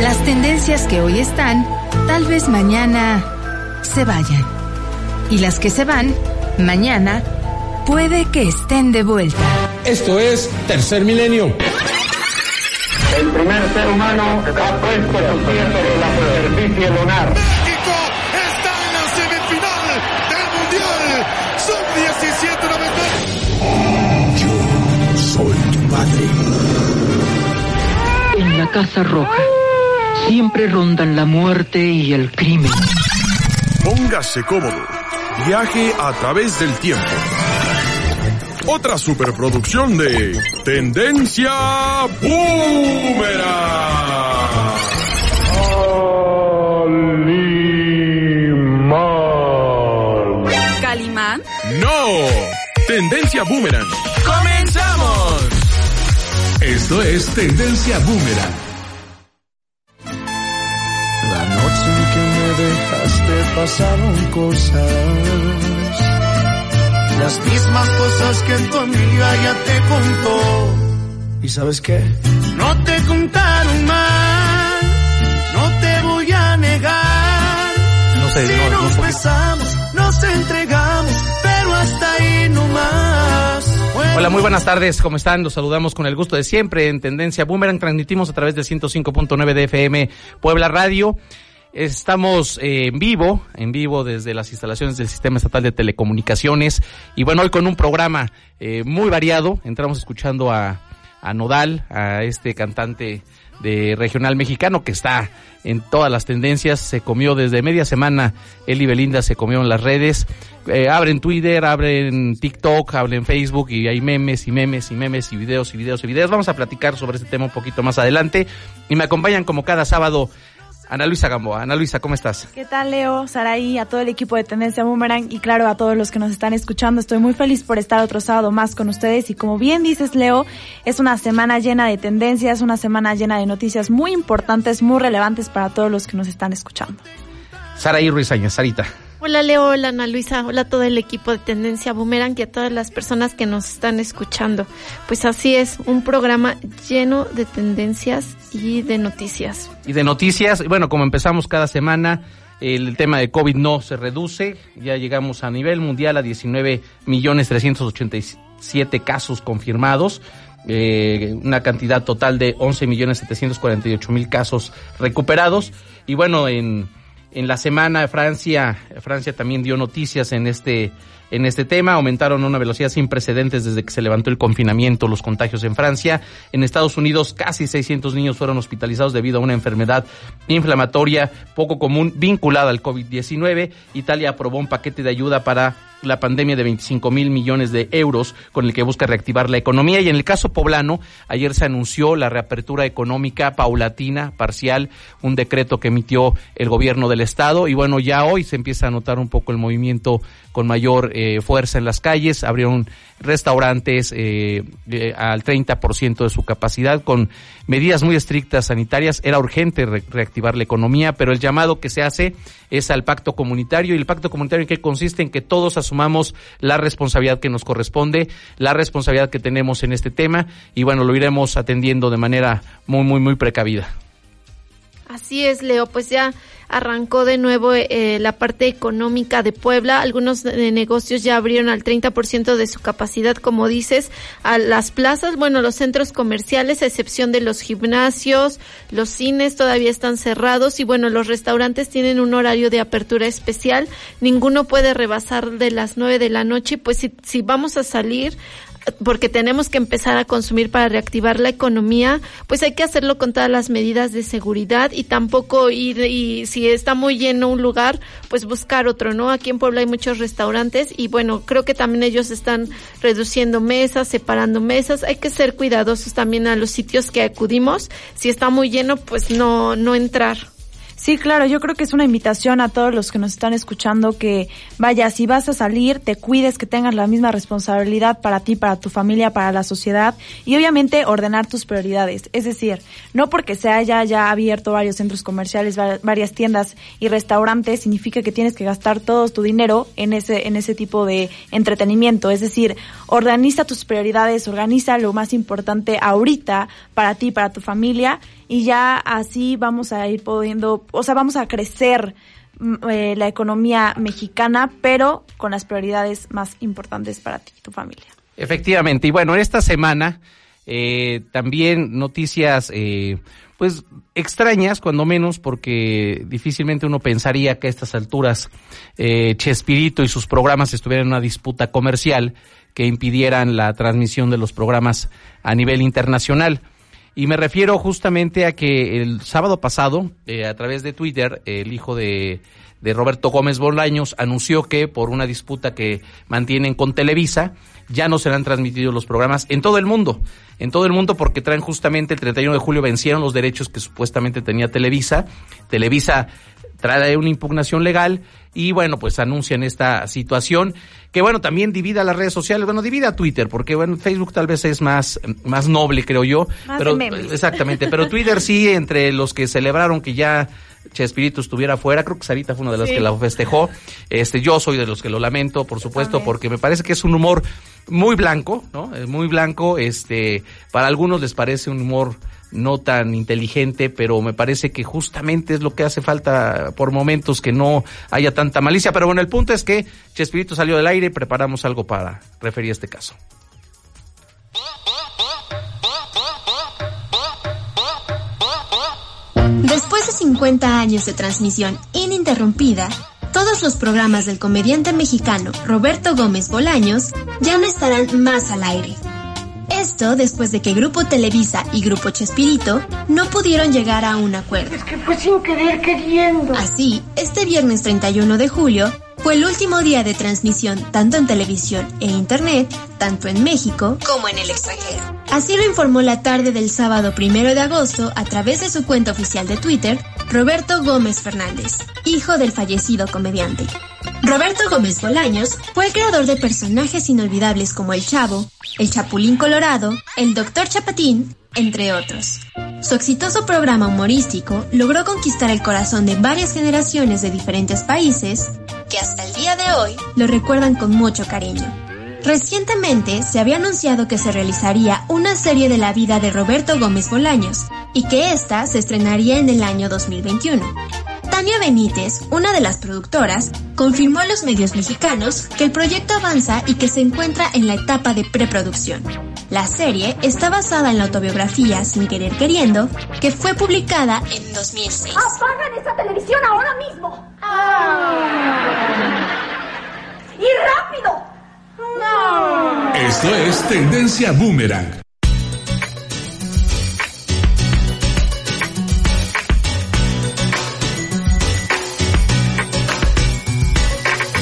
Las tendencias que hoy están, tal vez mañana se vayan. Y las que se van, mañana puede que estén de vuelta. Esto es Tercer Milenio. El primer ser humano ha puesto su pie sobre la superficie lunar. México está en la semifinal del Mundial Sub-17 Yo soy tu padre. En la Casa Roja siempre rondan la muerte y el crimen. Póngase cómodo. Viaje a través del tiempo. Otra superproducción de Tendencia Boomerang. ¿Calimán? No, Tendencia Boomerang. ¡Comenzamos! Esto es Tendencia Boomerang. Me dejaste pasaron cosas. Las mismas cosas que tu amiga ya te contó. ¿Y sabes qué? No te contaron mal, no te voy a negar. No sé, si no, no nos besamos, nos entregamos, pero hasta ahí no más. Hola, muy buenas tardes, ¿cómo están? Los saludamos con el gusto de siempre en Tendencia Boomerang. Transmitimos a través de 105.9 de FM Puebla Radio. Estamos eh, en vivo, en vivo desde las instalaciones del Sistema Estatal de Telecomunicaciones. Y bueno, hoy con un programa eh, muy variado. Entramos escuchando a, a Nodal, a este cantante de regional mexicano que está en todas las tendencias. Se comió desde media semana, él y Belinda se comió en las redes. Eh, abren Twitter, abren TikTok, abren Facebook y hay memes y memes y memes y videos y videos y videos. Vamos a platicar sobre este tema un poquito más adelante. Y me acompañan como cada sábado Ana Luisa Gamboa. Ana Luisa, ¿cómo estás? ¿Qué tal, Leo, Saraí, a todo el equipo de Tendencia Boomerang y claro, a todos los que nos están escuchando? Estoy muy feliz por estar otro sábado más con ustedes y como bien dices, Leo, es una semana llena de tendencias, una semana llena de noticias muy importantes, muy relevantes para todos los que nos están escuchando. Saraí Ruizañez, Sarita. Hola Leo, hola Ana Luisa, hola todo el equipo de Tendencia Boomerang y a todas las personas que nos están escuchando. Pues así es, un programa lleno de tendencias y de noticias. Y de noticias, bueno, como empezamos cada semana, el tema de COVID no se reduce, ya llegamos a nivel mundial a 19 millones 387 casos confirmados. Eh, una cantidad total de 11 millones 748 mil casos recuperados. Y bueno, en, en la semana Francia, Francia también dio noticias en este, en este tema. Aumentaron a una velocidad sin precedentes desde que se levantó el confinamiento, los contagios en Francia. En Estados Unidos, casi 600 niños fueron hospitalizados debido a una enfermedad inflamatoria poco común vinculada al COVID-19. Italia aprobó un paquete de ayuda para la pandemia de 25 mil millones de euros con el que busca reactivar la economía. Y en el caso poblano, ayer se anunció la reapertura económica paulatina, parcial, un decreto que emitió el gobierno del estado. Y bueno, ya hoy se empieza a notar un poco el movimiento con mayor eh, fuerza en las calles. Abrieron restaurantes eh, eh, al 30% de su capacidad con medidas muy estrictas sanitarias. Era urgente re reactivar la economía, pero el llamado que se hace es al pacto comunitario y el pacto comunitario que consiste en que todos asumamos la responsabilidad que nos corresponde, la responsabilidad que tenemos en este tema y bueno, lo iremos atendiendo de manera muy, muy, muy precavida. Así es, Leo, pues ya arrancó de nuevo eh, la parte económica de Puebla. Algunos de negocios ya abrieron al 30% de su capacidad, como dices, a las plazas, bueno, los centros comerciales, a excepción de los gimnasios, los cines todavía están cerrados y bueno, los restaurantes tienen un horario de apertura especial. Ninguno puede rebasar de las 9 de la noche. Pues si, si vamos a salir porque tenemos que empezar a consumir para reactivar la economía, pues hay que hacerlo con todas las medidas de seguridad y tampoco ir y si está muy lleno un lugar, pues buscar otro, ¿no? Aquí en Puebla hay muchos restaurantes y bueno, creo que también ellos están reduciendo mesas, separando mesas, hay que ser cuidadosos también a los sitios que acudimos, si está muy lleno, pues no no entrar. Sí, claro, yo creo que es una invitación a todos los que nos están escuchando que vaya, si vas a salir, te cuides, que tengas la misma responsabilidad para ti, para tu familia, para la sociedad y obviamente ordenar tus prioridades. Es decir, no porque se haya ya abierto varios centros comerciales, varias tiendas y restaurantes, significa que tienes que gastar todo tu dinero en ese, en ese tipo de entretenimiento. Es decir, organiza tus prioridades, organiza lo más importante ahorita para ti, para tu familia y ya así vamos a ir pudiendo, o sea, vamos a crecer mm, eh, la economía mexicana, pero con las prioridades más importantes para ti y tu familia. Efectivamente, y bueno, en esta semana eh, también noticias eh, pues extrañas, cuando menos, porque difícilmente uno pensaría que a estas alturas eh, Chespirito y sus programas estuvieran en una disputa comercial que impidieran la transmisión de los programas a nivel internacional. Y me refiero justamente a que el sábado pasado, eh, a través de Twitter, el hijo de, de Roberto Gómez Bolaños anunció que por una disputa que mantienen con Televisa, ya no serán transmitidos los programas en todo el mundo. En todo el mundo porque traen justamente el 31 de julio vencieron los derechos que supuestamente tenía Televisa. Televisa trae una impugnación legal y bueno, pues anuncian esta situación que bueno, también divida las redes sociales, bueno, divide a Twitter, porque bueno, Facebook tal vez es más, más noble, creo yo, pero exactamente, pero Twitter sí, entre los que celebraron que ya Chespirito estuviera fuera, creo que Sarita fue una de las que la festejó, este, yo soy de los que lo lamento, por supuesto, porque me parece que es un humor muy blanco, ¿no? Muy blanco, este, para algunos les parece un humor no tan inteligente, pero me parece que justamente es lo que hace falta por momentos que no haya tanta malicia. Pero bueno, el punto es que Chespirito salió del aire preparamos algo para referir a este caso. Después de 50 años de transmisión ininterrumpida, todos los programas del comediante mexicano Roberto Gómez Bolaños ya no estarán más al aire. Esto después de que Grupo Televisa y Grupo Chespirito no pudieron llegar a un acuerdo. Es que fue sin querer queriendo. Así, este viernes 31 de julio fue el último día de transmisión tanto en televisión e internet, tanto en México como en el extranjero. Así lo informó la tarde del sábado 1 de agosto a través de su cuenta oficial de Twitter, Roberto Gómez Fernández, hijo del fallecido comediante. Roberto Gómez Bolaños fue el creador de personajes inolvidables como El Chavo, El Chapulín Colorado, El Doctor Chapatín, entre otros. Su exitoso programa humorístico logró conquistar el corazón de varias generaciones de diferentes países que hasta el día de hoy lo recuerdan con mucho cariño. Recientemente se había anunciado que se realizaría una serie de la vida de Roberto Gómez Bolaños y que ésta se estrenaría en el año 2021. Tania Benítez, una de las productoras, confirmó a los medios mexicanos que el proyecto avanza y que se encuentra en la etapa de preproducción. La serie está basada en la autobiografía Sin Querer Queriendo, que fue publicada en 2006. ¡Apagan esa televisión ahora mismo! ¡Y rápido! Esto es Tendencia Boomerang.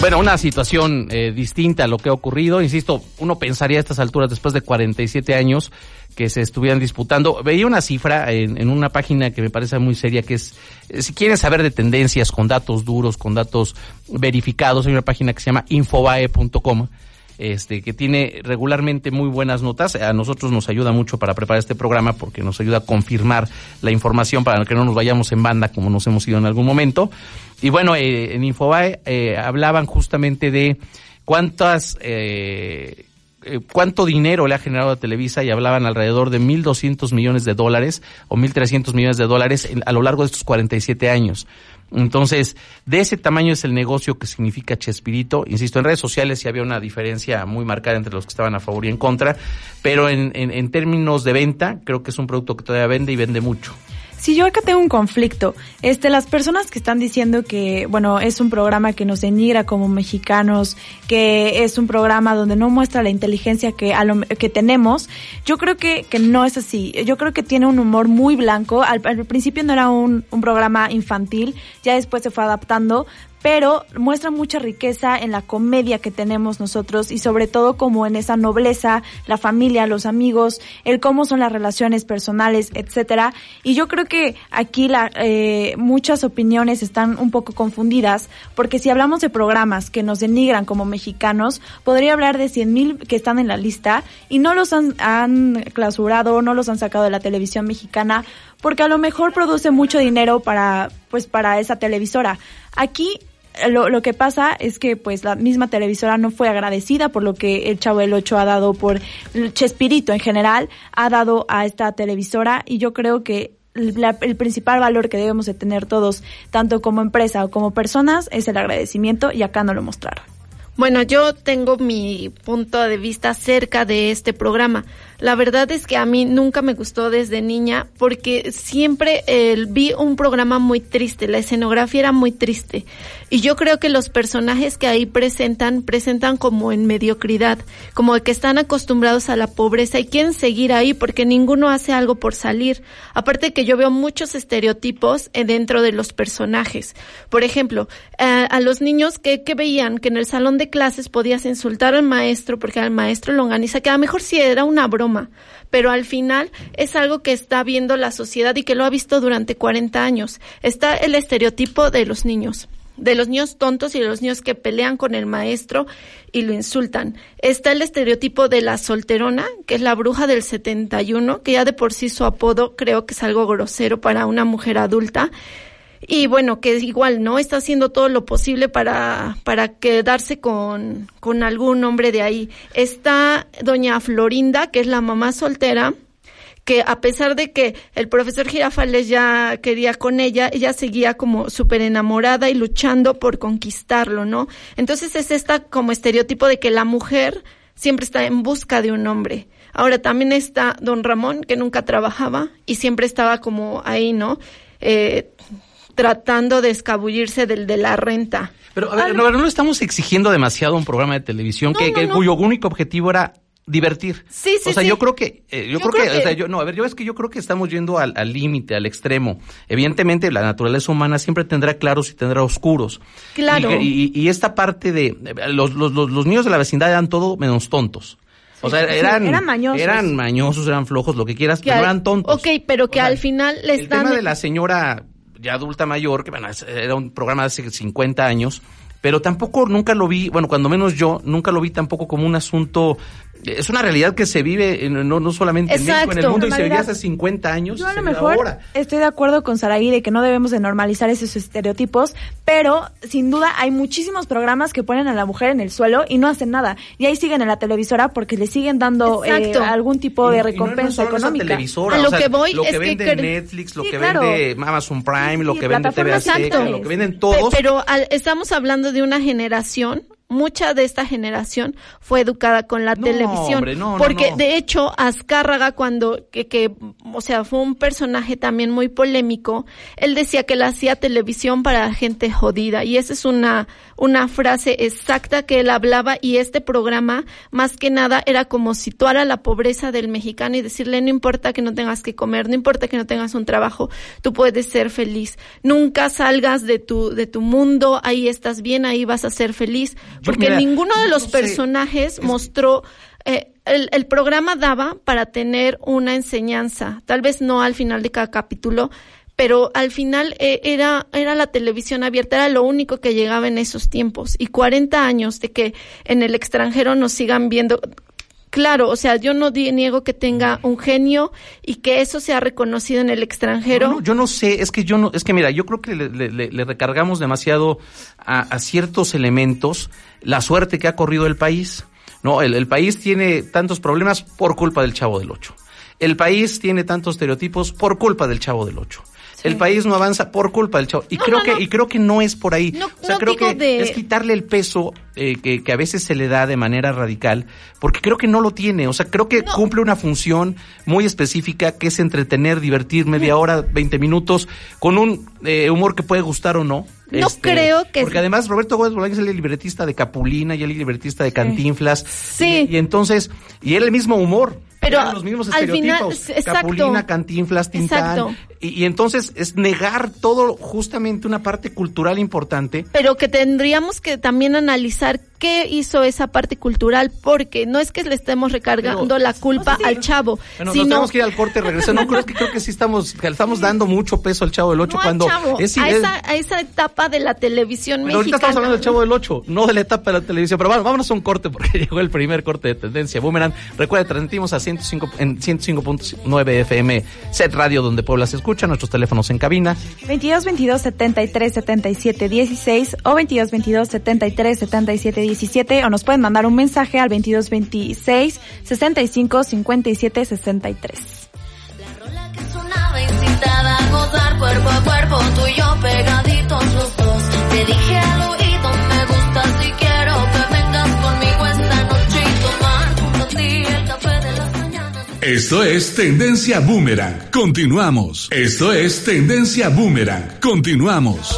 Bueno, una situación eh, distinta a lo que ha ocurrido. Insisto, uno pensaría a estas alturas, después de 47 años, que se estuvieran disputando. Veía una cifra en, en una página que me parece muy seria, que es, eh, si quieren saber de tendencias con datos duros, con datos verificados, hay una página que se llama infobae.com este, que tiene regularmente muy buenas notas. A nosotros nos ayuda mucho para preparar este programa porque nos ayuda a confirmar la información para que no nos vayamos en banda como nos hemos ido en algún momento. Y bueno, eh, en Infobae eh, hablaban justamente de cuántas... Eh, eh, cuánto dinero le ha generado a Televisa y hablaban alrededor de 1.200 millones de dólares o 1.300 millones de dólares a lo largo de estos 47 años. Entonces, de ese tamaño es el negocio que significa Chespirito. Insisto, en redes sociales sí había una diferencia muy marcada entre los que estaban a favor y en contra, pero en, en, en términos de venta, creo que es un producto que todavía vende y vende mucho. Sí, yo acá tengo un conflicto. Este, las personas que están diciendo que, bueno, es un programa que nos denigra como mexicanos, que es un programa donde no muestra la inteligencia que, a lo, que tenemos, yo creo que, que no es así. Yo creo que tiene un humor muy blanco. Al, al principio no era un, un programa infantil, ya después se fue adaptando, pero muestra mucha riqueza en la comedia que tenemos nosotros y sobre todo como en esa nobleza, la familia, los amigos, el cómo son las relaciones personales, etcétera. Y yo creo que aquí la, eh, muchas opiniones están un poco confundidas porque si hablamos de programas que nos denigran como mexicanos, podría hablar de cien mil que están en la lista y no los han, han clausurado, no los han sacado de la televisión mexicana porque a lo mejor produce mucho dinero para, pues, para esa televisora. Aquí lo, lo, que pasa es que pues la misma televisora no fue agradecida por lo que el Chavo del Ocho ha dado por Chespirito en general ha dado a esta televisora y yo creo que la, el principal valor que debemos de tener todos, tanto como empresa o como personas, es el agradecimiento y acá no lo mostraron. Bueno, yo tengo mi punto de vista acerca de este programa. La verdad es que a mí nunca me gustó desde niña porque siempre eh, vi un programa muy triste, la escenografía era muy triste y yo creo que los personajes que ahí presentan presentan como en mediocridad, como que están acostumbrados a la pobreza y quieren seguir ahí porque ninguno hace algo por salir. Aparte que yo veo muchos estereotipos eh, dentro de los personajes. Por ejemplo, eh, a los niños que, veían que en el salón de clases podías insultar al maestro porque al maestro longaniza, que a lo mejor sí era una broma pero al final es algo que está viendo la sociedad y que lo ha visto durante 40 años. Está el estereotipo de los niños de los niños tontos y de los niños que pelean con el maestro y lo insultan. Está el estereotipo de la solterona, que es la bruja del 71, que ya de por sí su apodo creo que es algo grosero para una mujer adulta y bueno, que igual, ¿no? Está haciendo todo lo posible para, para quedarse con, con algún hombre de ahí. Está doña Florinda, que es la mamá soltera, que a pesar de que el profesor Girafales ya quería con ella, ella seguía como súper enamorada y luchando por conquistarlo, ¿no? Entonces es esta como estereotipo de que la mujer siempre está en busca de un hombre. Ahora también está don Ramón, que nunca trabajaba y siempre estaba como ahí, ¿no? Eh, tratando de escabullirse del de la renta. Pero a ver, no, no, estamos exigiendo demasiado un programa de televisión que, que cuyo único objetivo era divertir. Sí, sí, O sea, sí. yo creo que, eh, yo, creo, que, o sea, yo, no, a ver, yo es que yo creo que estamos yendo al límite, al, extremo. Evidentemente, la naturaleza humana siempre tendrá claros y tendrá oscuros. Claro. Y, y, y esta parte de, los, los, los, los niños de la vecindad eran todo menos tontos. O sea, eran, eran mañosos. Eran mañosos, eran flojos, lo que quieras, que pero al, eran tontos. Ok, pero que o sea, al final le están... El tema de la señora ya adulta mayor, que bueno, era un programa de hace 50 años, pero tampoco nunca lo vi, bueno, cuando menos yo, nunca lo vi tampoco como un asunto es una realidad que se vive en, no, no solamente Exacto. en México, en el mundo y se vivía hace 50 años. Yo a lo mejor ahora. estoy de acuerdo con Saraí de que no debemos de normalizar esos estereotipos, pero sin duda hay muchísimos programas que ponen a la mujer en el suelo y no hacen nada. Y ahí siguen en la televisora porque le siguen dando eh, algún tipo de recompensa y no, no económica. televisora, a lo o sea, que voy lo es que vende que Netflix, lo sí, que claro. vende Amazon Prime, sí, lo que vende TV Azteca, lo que venden todos. Pero al, estamos hablando de una generación mucha de esta generación fue educada con la no, televisión. Hombre, no, porque no, de hecho, Azcárraga, cuando, que, que, o sea, fue un personaje también muy polémico, él decía que él hacía televisión para gente jodida. Y esa es una, una frase exacta que él hablaba y este programa, más que nada, era como situar a la pobreza del mexicano y decirle, no importa que no tengas que comer, no importa que no tengas un trabajo, tú puedes ser feliz. Nunca salgas de tu, de tu mundo, ahí estás bien, ahí vas a ser feliz porque Mira, ninguno de los no personajes es- mostró eh, el, el programa daba para tener una enseñanza, tal vez no al final de cada capítulo, pero al final eh, era, era la televisión abierta, era lo único que llegaba en esos tiempos. Y 40 años de que en el extranjero nos sigan viendo. Claro, o sea, yo no niego que tenga un genio y que eso sea reconocido en el extranjero. No, no, yo no sé, es que yo no, es que mira, yo creo que le, le- le recargamos demasiado a, a ciertos elementos la suerte que ha corrido el país. No, el, el país tiene tantos problemas por culpa del Chavo del Ocho. El país tiene tantos estereotipos por culpa del Chavo del Ocho. El país no avanza por culpa del Chavo. Y No, creo no, que, no. y creo que no es por ahí. No, o sea, no creo digo que de- es quitarle el peso eh, que, que, a veces se le da de manera radical, porque creo que no lo tiene. O sea, creo que cumple una función muy específica que es entretener, divertir media hora, 20 minutos, con un eh, humor que puede gustar o no. No este, creo que. Porque además Roberto Gómez Bolaños es el libretista de Capulina y el libretista de Cantinflas. Sí. Y, y entonces, y él el mismo humor pero los mismos al final, exacto, Capulina, Cantinflas, Tintán. Y, y, entonces es negar todo justamente una parte cultural importante. Pero que tendríamos que también analizar pensar qué hizo esa parte cultural, porque no es que le estemos recargando Pero, la culpa al chavo. Bueno, sino... nos tenemos que ir al corte y regresar. No, creo que, creo que sí estamos, que estamos dando mucho peso al chavo del 8 no cuando chavo, es, a, es, esa, a esa etapa de la televisión Pero mexicana. ahorita estamos hablando del chavo del 8, no de la etapa de la televisión. Pero bueno, vámonos a un corte porque llegó el primer corte de tendencia. Boomerang, recuerda, transmitimos a 105, en 105.9 FM Set Radio, donde Puebla se escucha. Nuestros teléfonos en cabina. 22 22 73 77 16 o 22 22 73 77 17 o nos pueden mandar un mensaje al 22 26 65 57 63. La rola que sonaba incitada a gozar cuerpo a cuerpo, tú y yo pegaditos los dos. Te dije al oído, me gusta si quiero que vengas conmigo esta noche y tomar junto a ti el café de las mañanas. Esto es Tendencia Boomerang. Continuamos. Esto es Tendencia Boomerang. Continuamos.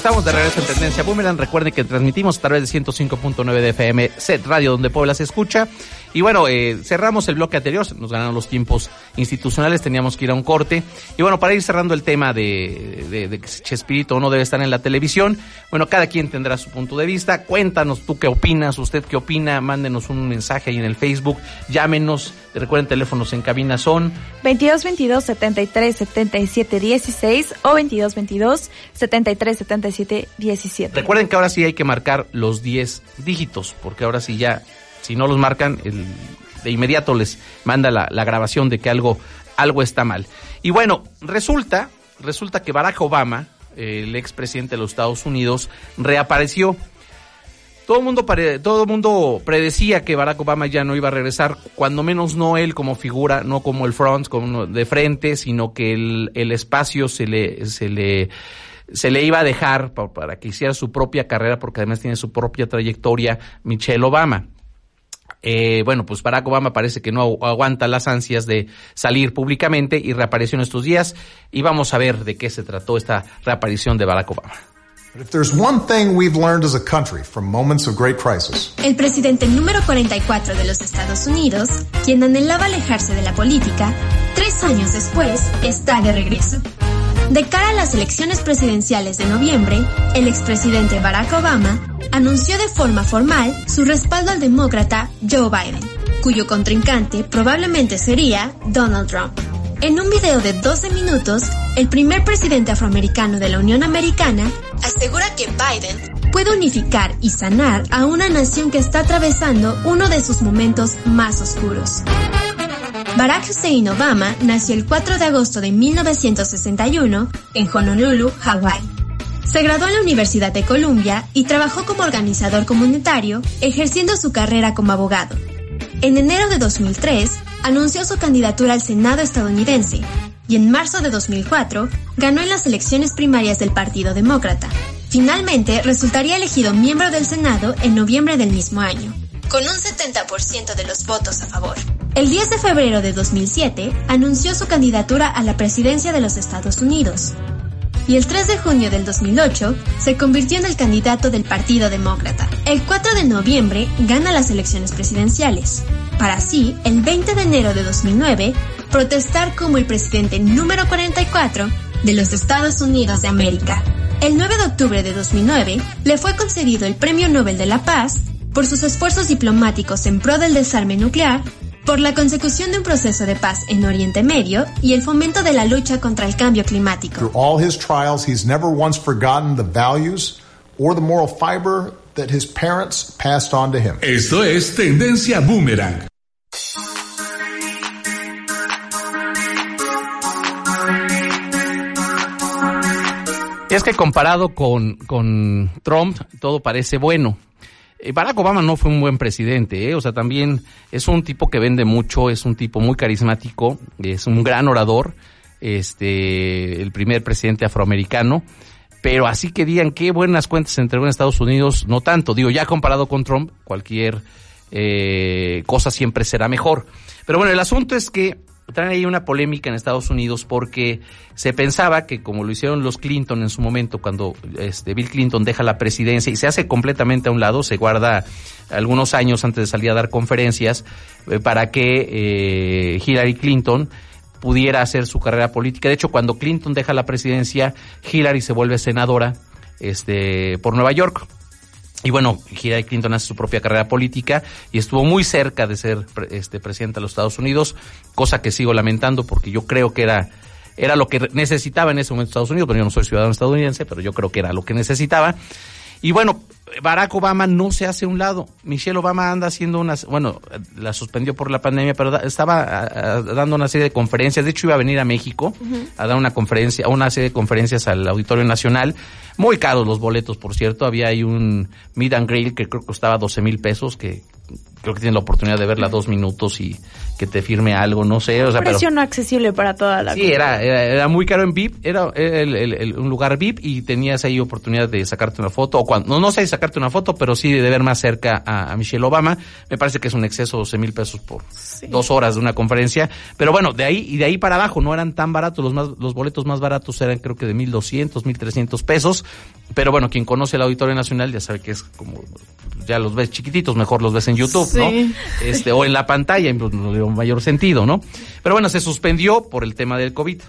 Estamos de regreso en Tendencia Boomerang. Recuerden que transmitimos a través de 105.9 de FM Set Radio, donde Puebla se escucha. Y bueno, eh, cerramos el bloque anterior, nos ganaron los tiempos institucionales, teníamos que ir a un corte. Y bueno, para ir cerrando el tema de, de, de que Chespirito no debe estar en la televisión, bueno, cada quien tendrá su punto de vista. Cuéntanos tú qué opinas, usted qué opina, mándenos un mensaje ahí en el Facebook, llámenos, recuerden teléfonos en cabina son 22 22 73 77 16 o 22 22 73 77 17. Recuerden que ahora sí hay que marcar los 10 dígitos, porque ahora sí ya si no los marcan, el, de inmediato les manda la, la, grabación de que algo, algo está mal. Y bueno, resulta, resulta que Barack Obama, el expresidente de los Estados Unidos, reapareció. Todo el mundo, todo mundo predecía que Barack Obama ya no iba a regresar, cuando menos no él como figura, no como el front, como de frente, sino que el, el espacio se le, se le, se le iba a dejar para, para que hiciera su propia carrera, porque además tiene su propia trayectoria, Michelle Obama. Eh, bueno, pues Barack Obama parece que no aguanta las ansias de salir públicamente y reapareció en estos días y vamos a ver de qué se trató esta reaparición de Barack Obama. El presidente número 44 de los Estados Unidos, quien anhelaba alejarse de la política, tres años después está de regreso. De cara a las elecciones presidenciales de noviembre, el expresidente Barack Obama anunció de forma formal su respaldo al demócrata Joe Biden, cuyo contrincante probablemente sería Donald Trump. En un video de 12 minutos, el primer presidente afroamericano de la Unión Americana asegura que Biden puede unificar y sanar a una nación que está atravesando uno de sus momentos más oscuros. Barack Hussein Obama nació el 4 de agosto de 1961 en Honolulu, Hawái. Se graduó en la Universidad de Columbia y trabajó como organizador comunitario, ejerciendo su carrera como abogado. En enero de 2003, anunció su candidatura al Senado estadounidense y en marzo de 2004 ganó en las elecciones primarias del Partido Demócrata. Finalmente, resultaría elegido miembro del Senado en noviembre del mismo año, con un 70% de los votos a favor. El 10 de febrero de 2007 anunció su candidatura a la presidencia de los Estados Unidos. Y el 3 de junio del 2008 se convirtió en el candidato del Partido Demócrata. El 4 de noviembre gana las elecciones presidenciales, para así, el 20 de enero de 2009, protestar como el presidente número 44 de los Estados Unidos de América. El 9 de octubre de 2009 le fue concedido el Premio Nobel de la Paz por sus esfuerzos diplomáticos en pro del desarme nuclear por la consecución de un proceso de paz en Oriente Medio y el fomento de la lucha contra el cambio climático. Through all his trials, he's never once forgotten the values or the moral fiber that his parents passed on to him. Esto es Tendencia Boomerang. Es que comparado con, con Trump, todo parece bueno. Eh, Barack Obama no fue un buen presidente, ¿eh? o sea, también es un tipo que vende mucho, es un tipo muy carismático, es un gran orador, este, el primer presidente afroamericano, pero así que digan qué buenas cuentas se entregó en Estados Unidos, no tanto. Digo, ya comparado con Trump, cualquier eh, cosa siempre será mejor. Pero bueno, el asunto es que traen ahí una polémica en Estados Unidos porque se pensaba que como lo hicieron los Clinton en su momento cuando este Bill Clinton deja la presidencia y se hace completamente a un lado, se guarda algunos años antes de salir a dar conferencias eh, para que eh, Hillary Clinton pudiera hacer su carrera política. De hecho, cuando Clinton deja la presidencia, Hillary se vuelve senadora este por Nueva York. Y bueno, Hillary Clinton hace su propia carrera política y estuvo muy cerca de ser este presidente de los Estados Unidos, cosa que sigo lamentando porque yo creo que era era lo que necesitaba en ese momento Estados Unidos, pero yo no soy ciudadano estadounidense, pero yo creo que era lo que necesitaba. Y bueno, Barack Obama no se hace a un lado. Michelle Obama anda haciendo unas, bueno, la suspendió por la pandemia, pero estaba a, a, dando una serie de conferencias. De hecho, iba a venir a México uh -huh. a dar una conferencia, una serie de conferencias al Auditorio Nacional. Muy caros los boletos, por cierto. Había ahí un meet and grill que creo que costaba 12 mil pesos, que creo que tienen la oportunidad de verla dos minutos y que te firme algo, no sé. O sea, Precio pero, no accesible para toda la Sí, era, era, era, muy caro en VIP, era, el, el, el, un lugar VIP y tenías ahí oportunidad de sacarte una foto, o cuando, no, no sé sacarte una foto, pero sí de ver más cerca a, a Michelle Obama. Me parece que es un exceso de 12 mil pesos por sí. dos horas de una conferencia. Pero bueno, de ahí, y de ahí para abajo no eran tan baratos, los más, los boletos más baratos eran creo que de 1200, 1300 pesos. Pero bueno, quien conoce el Auditorio Nacional ya sabe que es como, ya los ves chiquititos, mejor los ves en YouTube, sí. ¿no? Este, o en la pantalla, pues, no le mayor sentido, ¿no? Pero bueno, se suspendió por el tema del COVID.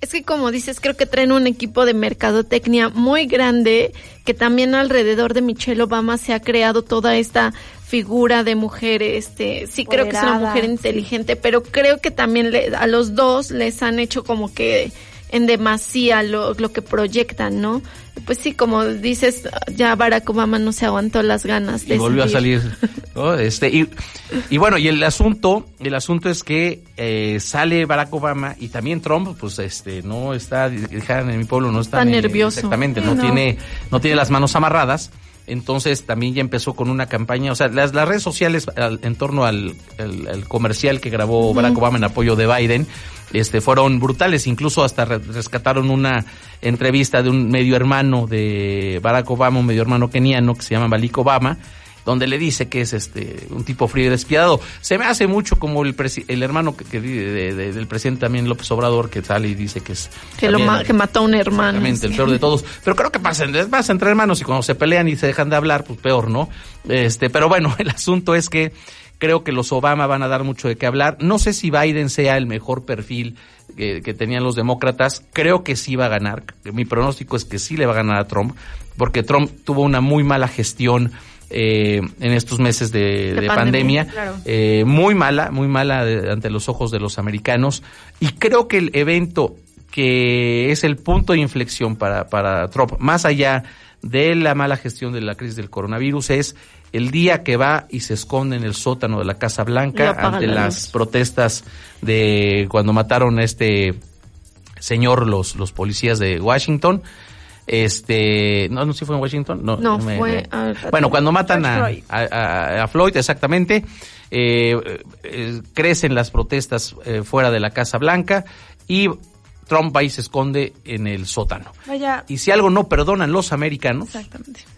Es que como dices, creo que traen un equipo de mercadotecnia muy grande que también alrededor de Michelle Obama se ha creado toda esta figura de mujer, este, sí creo que es una mujer inteligente, sí. pero creo que también le, a los dos les han hecho como que en demasía lo, lo que proyectan, ¿no? Pues sí, como dices, ya Barack Obama no se aguantó las ganas de y volvió salir. a salir. ¿no? Este, y, y, bueno, y el asunto, el asunto es que eh, sale Barack Obama y también Trump, pues este, no está, en mi pueblo no está, está nervioso. Exactamente, no, no, tiene, no tiene las manos amarradas. Entonces también ya empezó con una campaña, o sea, las, las redes sociales al, en torno al, al, al, comercial que grabó Barack Obama en apoyo de Biden, este, fueron brutales, incluso hasta rescataron una entrevista de un medio hermano de Barack Obama, un medio hermano keniano que se llama Malik Obama, donde le dice que es este un tipo frío y despiadado. Se me hace mucho como el el hermano que, que de, de, del presidente también López Obrador que sale y dice que es que lo ma que mató a un hermano. Exactamente, el peor de todos. Pero creo que pasa, pasa entre hermanos y cuando se pelean y se dejan de hablar, pues peor, ¿no? Este, pero bueno, el asunto es que creo que los Obama van a dar mucho de qué hablar. No sé si Biden sea el mejor perfil que, que, tenían los demócratas. Creo que sí va a ganar. Mi pronóstico es que sí le va a ganar a Trump, porque Trump tuvo una muy mala gestión eh, en estos meses de, de, de pandemia, pandemia claro. eh, muy mala, muy mala de, ante los ojos de los americanos. Y creo que el evento que es el punto de inflexión para, para Trump, más allá de la mala gestión de la crisis del coronavirus, es el día que va y se esconde en el sótano de la Casa Blanca ante la las protestas de cuando mataron a este señor los, los policías de Washington. Este, no, no sé si fue en Washington, no, no me, fue. Me, bueno, cuando matan a, a, a, Floyd, exactamente, eh, eh, crecen las protestas eh, fuera de la Casa Blanca y Trump va y se esconde en el sótano. Vaya. Y si algo no perdonan los americanos,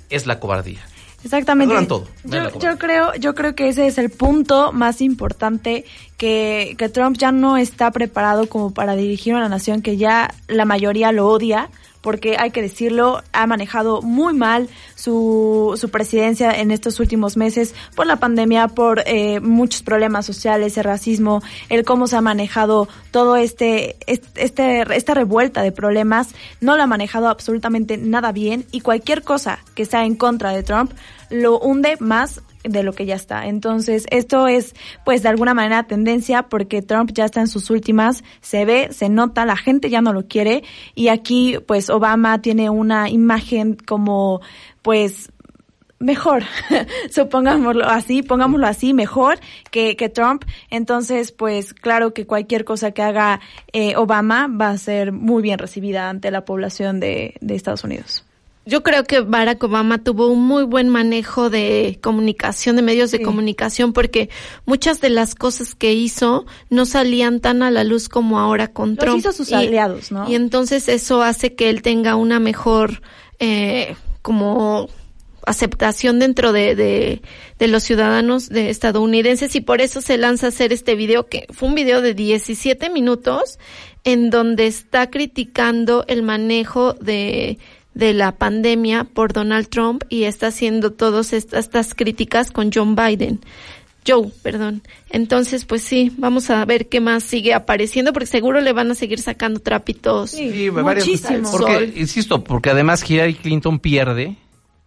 es la cobardía. Exactamente. Todo. Yo, yo, creo, yo creo que ese es el punto más importante que, que Trump ya no está preparado como para dirigir una nación que ya la mayoría lo odia porque hay que decirlo, ha manejado muy mal su, su presidencia en estos últimos meses por la pandemia, por eh, muchos problemas sociales, el racismo, el cómo se ha manejado todo este, este, esta revuelta de problemas, no lo ha manejado absolutamente nada bien y cualquier cosa que sea en contra de Trump lo hunde más de lo que ya está. Entonces, esto es, pues, de alguna manera tendencia porque Trump ya está en sus últimas, se ve, se nota, la gente ya no lo quiere y aquí, pues, Obama tiene una imagen como, pues, mejor, supongámoslo así, pongámoslo así, mejor que, que Trump. Entonces, pues claro que cualquier cosa que haga eh, Obama va a ser muy bien recibida ante la población de, de Estados Unidos. Yo creo que Barack Obama tuvo un muy buen manejo de comunicación, de medios de comunicación, porque muchas de las cosas que hizo no salían tan a la luz como ahora con Los Trump. hizo sus Y- aliados, ¿no? Y entonces eso hace que él tenga una mejor, eh, como aceptación dentro de, de, de los ciudadanos de estadounidenses y por eso se lanza a hacer este video que fue un video de 17 minutos en donde está criticando el manejo de de la pandemia por Donald Trump y está haciendo todas estas, estas críticas con John Biden. Joe, perdón. Entonces, pues sí, vamos a ver qué más sigue apareciendo porque seguro le van a seguir sacando trapitos. Sí, muchísimo. Porque, insisto, porque además Hillary Clinton pierde,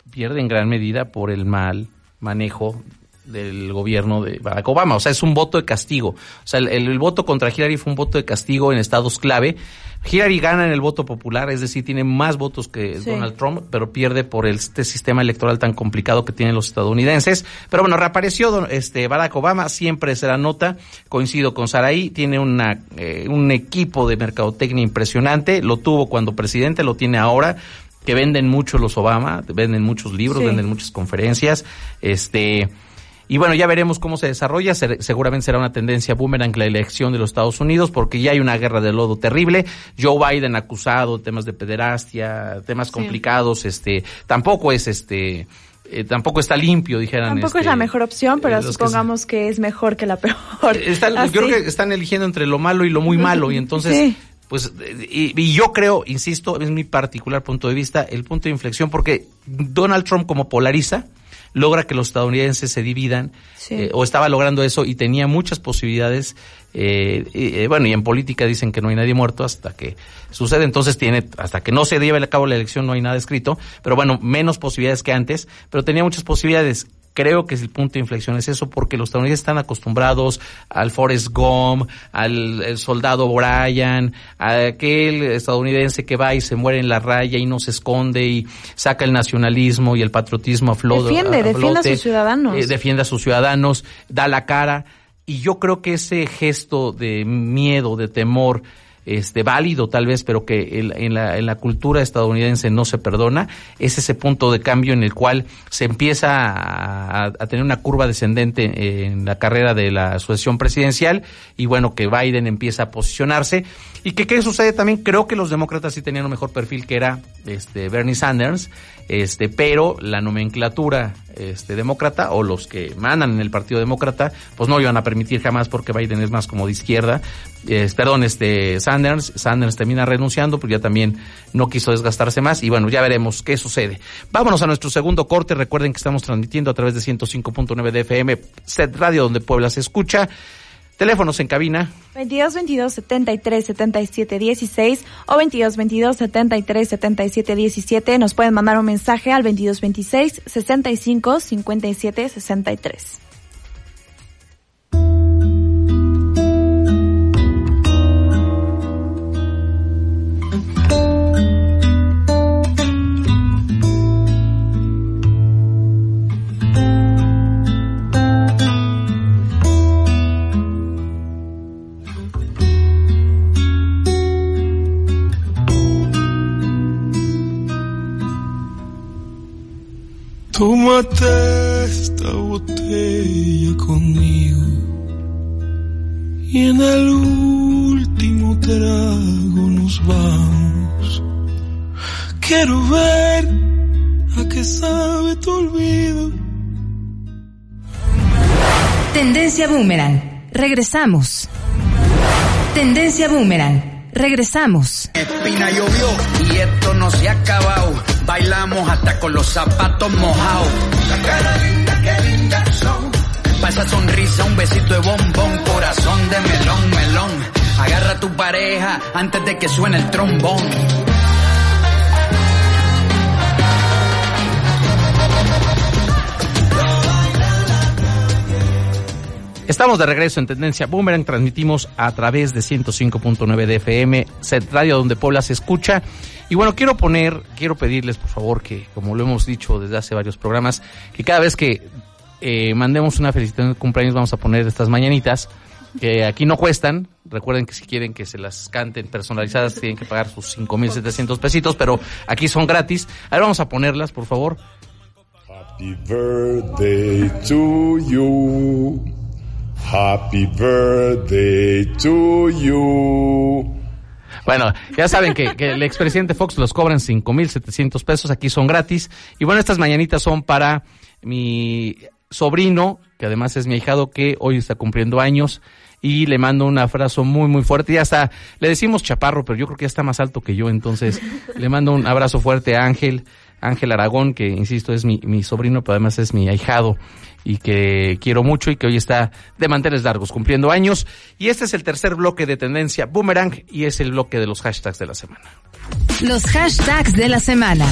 pierde en gran medida por el mal manejo del gobierno de Barack Obama. O sea, es un voto de castigo. O sea, el, el- el voto contra Hillary fue un voto de castigo en estados clave. Hillary gana en el voto popular, es decir, tiene más votos que Sí. Donald Trump, pero pierde por el- este sistema electoral tan complicado que tienen los estadounidenses. Pero bueno, reapareció don- este Barack Obama, siempre será nota. Coincido con Saraí, tiene una, eh, un equipo de mercadotecnia impresionante. Lo tuvo cuando presidente, lo tiene ahora que venden mucho los Obama, venden muchos libros, Sí. venden muchas conferencias, este y bueno, ya veremos cómo se desarrolla. Se- seguramente será una tendencia boomerang la elección de los Estados Unidos, porque ya hay una guerra de lodo terrible. Joe Biden acusado temas de pederastia, temas Sí. complicados, este, tampoco es este, eh, tampoco está limpio, dijeran. Tampoco este, es la mejor opción, pero que supongamos que es mejor que la peor. están- Así. yo creo que están eligiendo entre lo malo y lo muy malo y entonces Sí. pues eh, y, y yo creo insisto es mi particular punto de vista el punto de inflexión porque Donald Trump como polariza logra que los estadounidenses se dividan Sí. eh, o estaba logrando eso y tenía muchas posibilidades eh, eh, bueno y en política dicen que no hay nadie muerto hasta que sucede entonces tiene hasta que no se lleve a cabo la elección no hay nada escrito pero bueno menos posibilidades que antes pero tenía muchas posibilidades creo que el punto de inflexión es eso porque los estadounidenses están acostumbrados al Forrest Gump, al el soldado Brian, a aquel estadounidense que va y se muere en la raya y no se esconde y saca el nacionalismo y el patriotismo a flote. Defiende, defiende a sus ciudadanos. Eh, defiende a sus ciudadanos, da la cara y yo creo que ese gesto de miedo, de temor, este válido tal vez, pero que el- en, la, en la cultura estadounidense no se perdona, es ese punto de cambio en el cual se empieza a, a tener una curva descendente en la carrera de la sucesión presidencial y bueno, que Biden empieza a posicionarse y que qué sucede también, creo que los demócratas sí tenían un mejor perfil que era este Bernie Sanders, este, pero la nomenclatura este demócrata o los que mandan en el Partido Demócrata, pues no iban a permitir jamás porque Biden es más como de izquierda. Es- perdón, este Sanders, Sanders termina renunciando porque ya también no quiso desgastarse más y bueno, ya veremos qué sucede. Vámonos a nuestro segundo corte. Recuerden que estamos transmitiendo a través de 105.9 de FM, Set Radio donde Puebla se escucha. Teléfonos en cabina 22 22 73 77 16 o 22 22 73 77 17 nos pueden mandar un mensaje al 22 26 65 57 63. Tómate esta botella conmigo y en el último trago nos vamos. Quiero ver a qué sabe tu olvido. Tendencia Boomerang. Regresamos. Tendencia Boomerang. Regresamos. Espina llovió y esto no se ha acabado. Bailamos hasta con los zapatos mojados. Cara linda, qué linda son. Pa' esa sonrisa, un besito de bombón, corazón de melón, melón. Agarra a tu pareja antes de que suene el trombón. Estamos de regreso en Tendencia Boomerang, transmitimos a través de 105.9 de FM, Set Radio, donde Puebla se escucha. Y bueno, quiero poner, quiero pedirles por favor que, como lo hemos dicho desde hace varios programas, que cada vez que eh, mandemos una felicitación de cumpleaños vamos a poner estas mañanitas. que aquí no cuestan. Recuerden que si quieren que se las canten personalizadas tienen que pagar sus 5.700 pesitos, pero aquí son gratis. A ver, vamos a ponerlas, por favor. Happy birthday to you. Happy birthday to you. Bueno, ya saben que, el expresidente Fox los cobran 5.700 pesos, aquí son gratis. Y bueno, estas mañanitas son para mi sobrino, que además es mi ahijado, que hoy está cumpliendo años. Y le mando un abrazo muy, muy fuerte. Ya está, le decimos chaparro, pero yo creo que ya está más alto que yo. Entonces, le mando un abrazo fuerte a Ángel, Ángel Aragón, que insisto es mi, mi sobrino, pero además es mi ahijado y que quiero mucho y que hoy está de manteles largos, cumpliendo años. Y este es el tercer bloque de tendencia Boomerang y es el bloque de los hashtags de la semana. Los hashtags de la semana.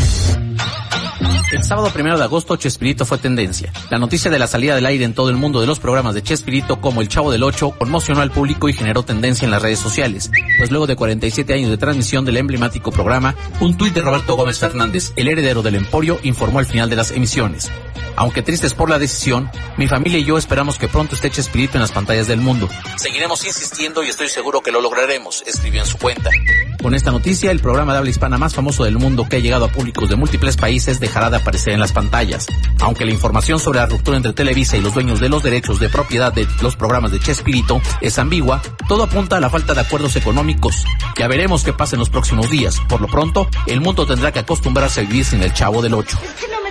El sábado primero de agosto, Chespirito fue tendencia. La noticia de la salida del aire en todo el mundo de los programas de Chespirito como El Chavo del Ocho conmocionó al público y generó tendencia en las redes sociales. Pues luego de 47 años de transmisión del emblemático programa, un tuit de Roberto Gómez Fernández, el heredero del Emporio, informó al final de las emisiones. Aunque tristes por la decisión, mi familia y yo esperamos que pronto esté Chespirito en las pantallas del mundo. Seguiremos insistiendo y estoy seguro que lo lograremos, escribió en su cuenta. Con esta noticia, el programa de habla hispana más famoso del mundo que ha llegado a públicos de múltiples países dejará de aparecer en las pantallas. Aunque la información sobre la ruptura entre Televisa y los dueños de los derechos de propiedad de los programas de Chespirito es ambigua, todo apunta a la falta de acuerdos económicos. Ya veremos qué pasa en los próximos días. Por lo pronto, el mundo tendrá que acostumbrarse a vivir sin el chavo del 8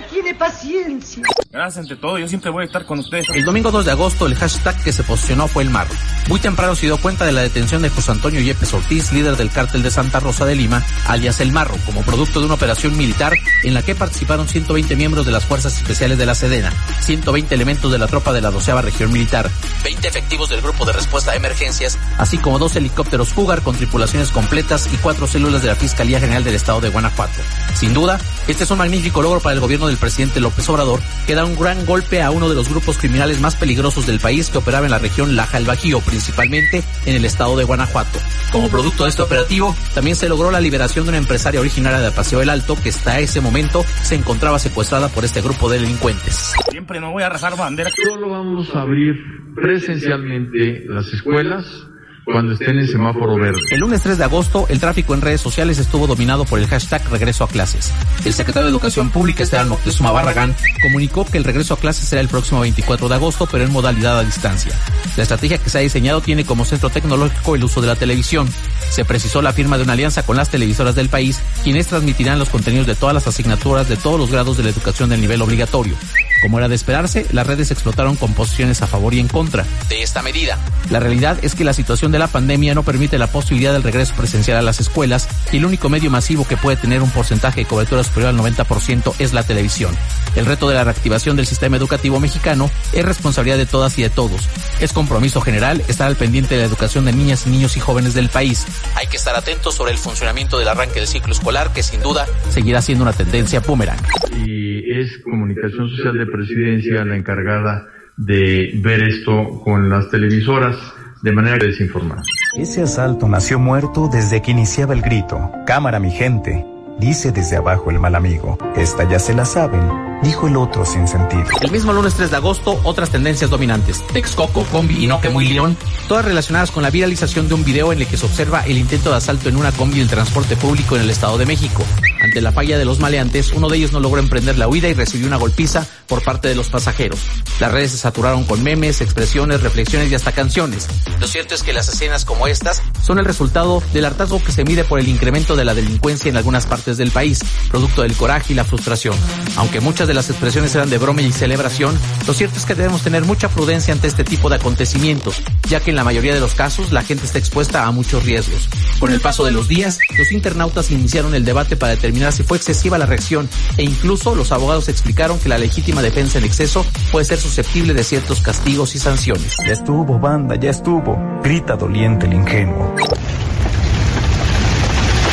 tiene paciencia. Gracias ante todo, yo siempre voy a estar con ustedes. El domingo 2 de agosto el hashtag que se posicionó fue el marro. Muy temprano se dio cuenta de la detención de José Antonio Yepes Ortiz, líder del cártel de Santa Rosa de Lima, alias El Marro, como producto de una operación militar en la que participaron 120 miembros de las Fuerzas Especiales de la Sedena, 120 elementos de la tropa de la 12 Región Militar, 20 efectivos del Grupo de Respuesta a Emergencias, así como dos helicópteros Cougar con tripulaciones completas y cuatro células de la Fiscalía General del Estado de Guanajuato. Sin duda, este es un magnífico logro para el gobierno del presidente López Obrador, que da un gran golpe a uno de los grupos criminales más peligrosos del país que operaba en la región Laja el Bajío, principalmente en el estado de Guanajuato. Como producto de este operativo, también se logró la liberación de una empresaria originaria de Paseo del Alto que hasta ese momento se encontraba secuestrada por este grupo de delincuentes. Siempre no voy a rezar bandera. Solo vamos a abrir presencialmente las escuelas cuando en el semáforo verde. El lunes 3 de agosto, el tráfico en redes sociales estuvo dominado por el hashtag regreso a clases. El secretario de Educación Pública, Esteban Moctezuma Barragán, comunicó que el regreso a clases será el próximo 24 de agosto, pero en modalidad a distancia. La estrategia que se ha diseñado tiene como centro tecnológico el uso de la televisión. Se precisó la firma de una alianza con las televisoras del país, quienes transmitirán los contenidos de todas las asignaturas de todos los grados de la educación del nivel obligatorio. Como era de esperarse, las redes explotaron con posiciones a favor y en contra de esta medida. La realidad es que la situación de la pandemia no permite la posibilidad del regreso presencial a las escuelas y el único medio masivo que puede tener un porcentaje de cobertura superior al 90% es la televisión. El reto de la reactivación del sistema educativo mexicano es responsabilidad de todas y de todos. Es compromiso general estar al pendiente de la educación de niñas, niños y jóvenes del país. Hay que estar atentos sobre el funcionamiento del arranque del ciclo escolar que sin duda seguirá siendo una tendencia boomerang. Y es comunicación social de presidencia la encargada de ver esto con las televisoras de manera desinformada. Ese asalto nació muerto desde que iniciaba el grito. Cámara, mi gente. Dice desde abajo el mal amigo. Esta ya se la saben, dijo el otro sin sentido. El mismo lunes 3 de agosto, otras tendencias dominantes. Texcoco, Combi y No que muy León, todas relacionadas con la viralización de un video en el que se observa el intento de asalto en una combi del transporte público en el Estado de México. Ante la falla de los maleantes, uno de ellos no logró emprender la huida y recibió una golpiza por parte de los pasajeros. Las redes se saturaron con memes, expresiones, reflexiones y hasta canciones. Lo cierto es que las escenas como estas son el resultado del hartazgo que se mide por el incremento de la delincuencia en algunas partes del país, producto del coraje y la frustración. Aunque muchas de las expresiones eran de broma y celebración, lo cierto es que debemos tener mucha prudencia ante este tipo de acontecimientos, ya que en la mayoría de los casos la gente está expuesta a muchos riesgos. Con el paso de los días, los internautas iniciaron el debate para determinar si fue excesiva la reacción e incluso los abogados explicaron que la legítima defensa en exceso puede ser susceptible de ciertos castigos y sanciones. Ya estuvo, banda, ya estuvo. Grita doliente el ingenuo.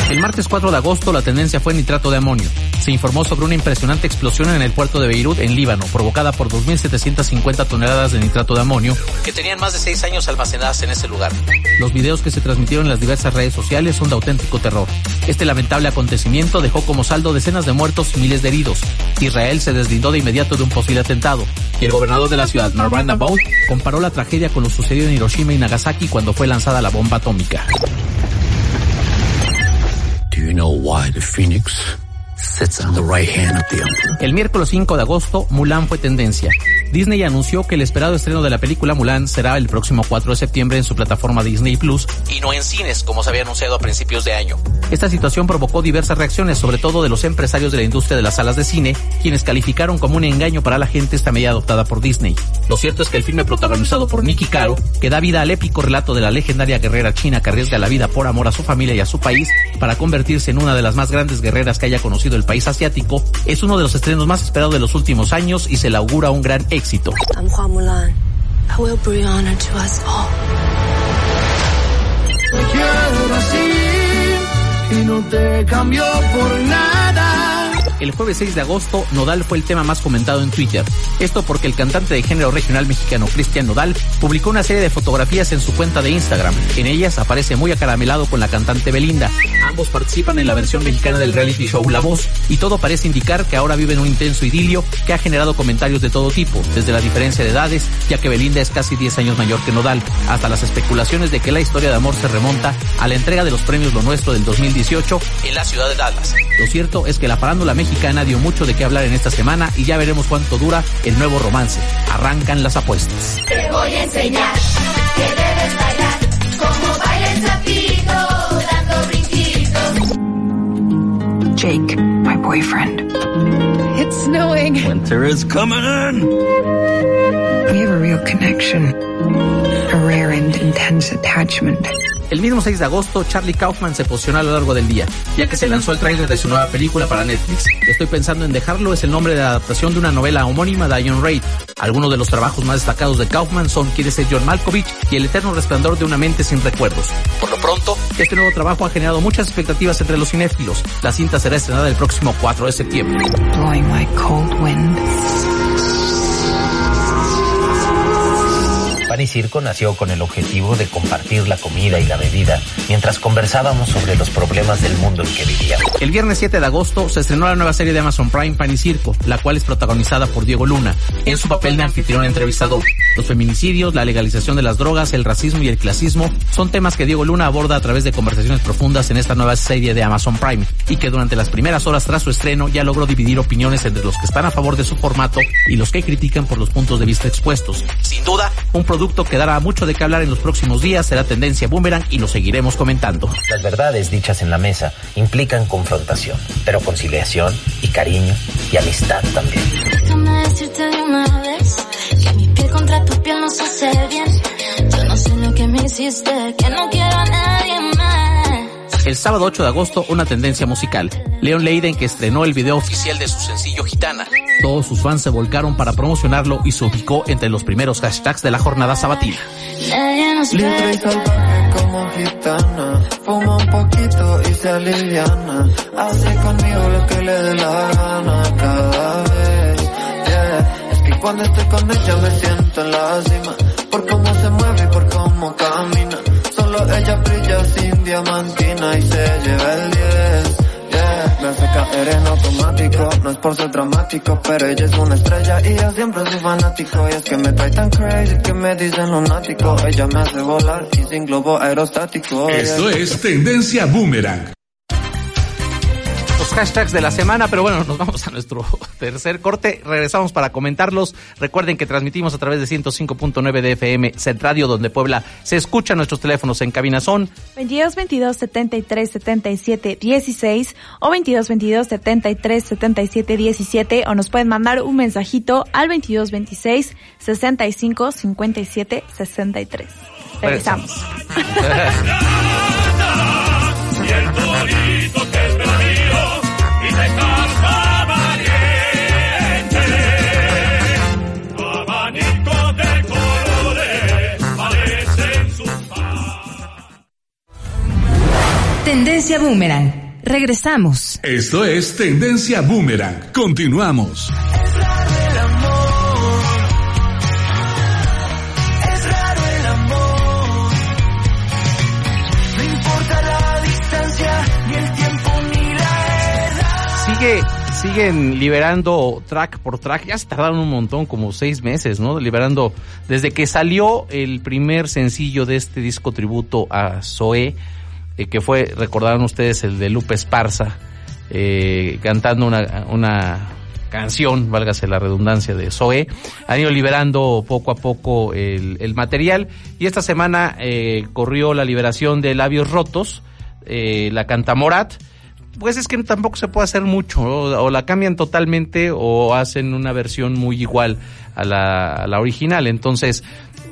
El martes 4 de agosto la tendencia fue nitrato de amonio. Se informó sobre una impresionante explosión en el puerto de Beirut, en Líbano, provocada por 2.750 toneladas de nitrato de amonio que tenían más de seis años almacenadas en ese lugar. Los videos que se transmitieron en las diversas redes sociales son de auténtico terror. Este lamentable acontecimiento dejó como saldo decenas de muertos y miles de heridos. Israel se deslindó de inmediato de un posible atentado. Y el gobernador de la ciudad, Marwan Abaud, comparó la tragedia con lo sucedido en Hiroshima y Nagasaki cuando fue lanzada la bomba atómica. Do you know why the phoenix sits on the right hand of the emperor? El miércoles 5 de agosto, Mulan fue tendencia. Disney anunció que el esperado estreno de la película Mulan será el próximo 4 de septiembre en su plataforma Disney Plus y no en cines, como se había anunciado a principios de año. Esta situación provocó diversas reacciones, sobre todo de los empresarios de la industria de las salas de cine, quienes calificaron como un engaño para la gente esta medida adoptada por Disney. Lo cierto es que el filme protagonizado por Nicky Caro, que da vida al épico relato de la legendaria guerrera china que arriesga la vida por amor a su familia y a su país para convertirse en una de las más grandes guerreras que haya conocido el país asiático, es uno de los estrenos más esperados de los últimos años y se le augura un gran éxito. I'm Hua Mulan. I will bring honor to us all. Te quiero así y no te cambio por nada. El jueves 6 de agosto, Nodal fue el tema más comentado en Twitter. Esto porque el cantante de género regional mexicano Cristian Nodal publicó una serie de fotografías en su cuenta de Instagram. En ellas aparece muy acaramelado con la cantante Belinda. Ambos participan en la versión mexicana del reality show La Voz y todo parece indicar que ahora viven un intenso idilio que ha generado comentarios de todo tipo, desde la diferencia de edades, ya que Belinda es casi 10 años mayor que Nodal, hasta las especulaciones de que la historia de amor se remonta a la entrega de los premios Lo Nuestro del 2018 en la ciudad de Dallas. Lo cierto es que la farándula mexicana dio mucho de qué hablar en esta semana y ya veremos cuánto dura el nuevo romance. Arrancan las apuestas. Te voy a enseñar que debes bailar como baila el sapito, dando brinquitos. Jake, my boyfriend. It's snowing. Winter is coming. We have a real connection. A rare and intense attachment. El mismo 6 de agosto, Charlie Kaufman se posicionó a lo largo del día, ya que se lanzó el tráiler de su nueva película para Netflix. Estoy pensando en dejarlo es el nombre de la adaptación de una novela homónima de Ion Reid. Algunos de los trabajos más destacados de Kaufman son Quiere ser John Malkovich y El eterno resplandor de una mente sin recuerdos. Por lo pronto, este nuevo trabajo ha generado muchas expectativas entre los cinéfilos. La cinta será estrenada el próximo 4 de septiembre. Pan y Circo nació con el objetivo de compartir la comida y la bebida mientras conversábamos sobre los problemas del mundo en que vivíamos. El viernes 7 de agosto se estrenó la nueva serie de Amazon Prime Pan y Circo, la cual es protagonizada por Diego Luna, en su papel de anfitrión entrevistador. Los feminicidios, la legalización de las drogas, el racismo y el clasismo son temas que Diego Luna aborda a través de conversaciones profundas en esta nueva serie de Amazon Prime y que durante las primeras horas tras su estreno ya logró dividir opiniones entre los que están a favor de su formato y los que critican por los puntos de vista expuestos. Sin duda, un producto que dará mucho de qué hablar en los próximos días será tendencia boomerang y lo seguiremos comentando. Las verdades dichas en la mesa implican confrontación, pero conciliación y cariño y amistad también. Déjame decirte de una vez que mi piel contra tu piel no se hace bien. Yo no sé lo que me hiciste, que no quiero a nadie más. El sábado 8 de agosto, una tendencia musical. Leon Leiden, que estrenó el video oficial de su sencillo Gitana. Todos sus fans se volcaron para promocionarlo y se ubicó entre los primeros hashtags de la jornada sabatina. Libre y salvaje como gitana. Fuma un poquito y se aliviana. Hace conmigo lo que le dé la gana cada vez. Yeah. Es que cuando estoy con ella me siento en la cima. Por cómo se mueve y por cómo camina. Solo ella brilla diamantina y se lleva el 10. Yeah. Me hace caer en automático, no es por ser dramático, pero ella es una estrella y yo siempre soy fanático. Y es que me trae tan crazy que me dicen lunático. Ella me hace volar y sin globo aerostático. Esto es Tendencia Boomerang. Hashtags de la semana, pero bueno, nos vamos a nuestro tercer corte. Regresamos para comentarlos. Recuerden que transmitimos a través de 105.9 de FM Centradio, donde Puebla se escucha. Nuestros teléfonos en cabina son 22 22 73 77 16 o 22 22 73 77 17 o nos pueden mandar un mensajito al 22 26 65 57 63. Regresamos. Y Tendencia Boomerang. Regresamos. Esto es Tendencia Boomerang. Continuamos. Sigue, siguen liberando track por track. Ya se tardaron un montón, como seis meses, ¿no? Liberando desde que salió el primer sencillo de este disco tributo a Zoe, eh, que fue, recordaron ustedes, el de Lupe Esparza, eh, cantando una, una canción, válgase la redundancia, de Zoe. Han ido liberando poco a poco el, el material y esta semana eh, corrió la liberación de Labios Rotos, eh, la canta Morat. Pues es que tampoco se puede hacer mucho, o, o la cambian totalmente o hacen una versión muy igual a la, a la original. Entonces,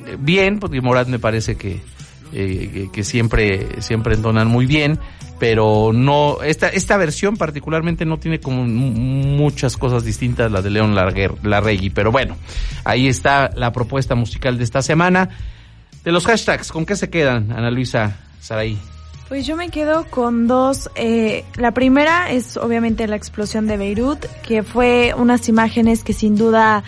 eh, bien, porque Morat me parece que, eh, que, siempre, siempre entonan muy bien, pero no, esta, esta versión particularmente no tiene como muchas cosas distintas la de León Larregui, pero bueno, ahí está la propuesta musical de esta semana. De los hashtags, ¿con qué se quedan, Ana Luisa Saraí? Pues yo me quedo con dos. eh, la primera es obviamente la explosión de Beirut, que fue unas imágenes que sin duda,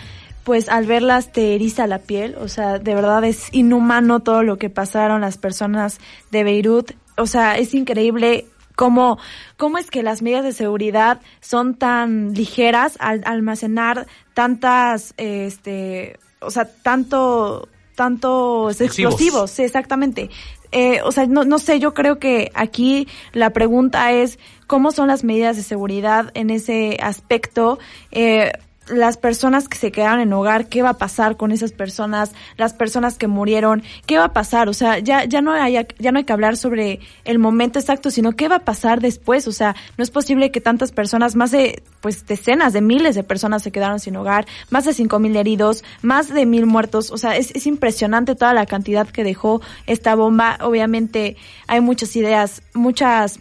pues al verlas te eriza la piel. O sea, de verdad es inhumano todo lo que pasaron las personas de Beirut. O sea, es increíble cómo, cómo es que las medidas de seguridad son tan ligeras al almacenar tantas, este, o sea, tanto, tantos Explosivos. explosivos. Sí, exactamente. Eh, o sea, no, no sé, yo creo que aquí la pregunta es cómo son las medidas de seguridad en ese aspecto. Eh, las personas que se quedaron en hogar, qué va a pasar con esas personas, las personas que murieron, qué va a pasar, o sea, ya ya no hay ya no hay que hablar sobre el momento exacto, sino qué va a pasar después, o sea, no es posible que tantas personas, más de pues decenas de miles de personas se quedaron sin hogar, más de cinco mil heridos, más de mil muertos, o sea, es, es impresionante toda la cantidad que dejó esta bomba, obviamente hay muchas ideas, muchas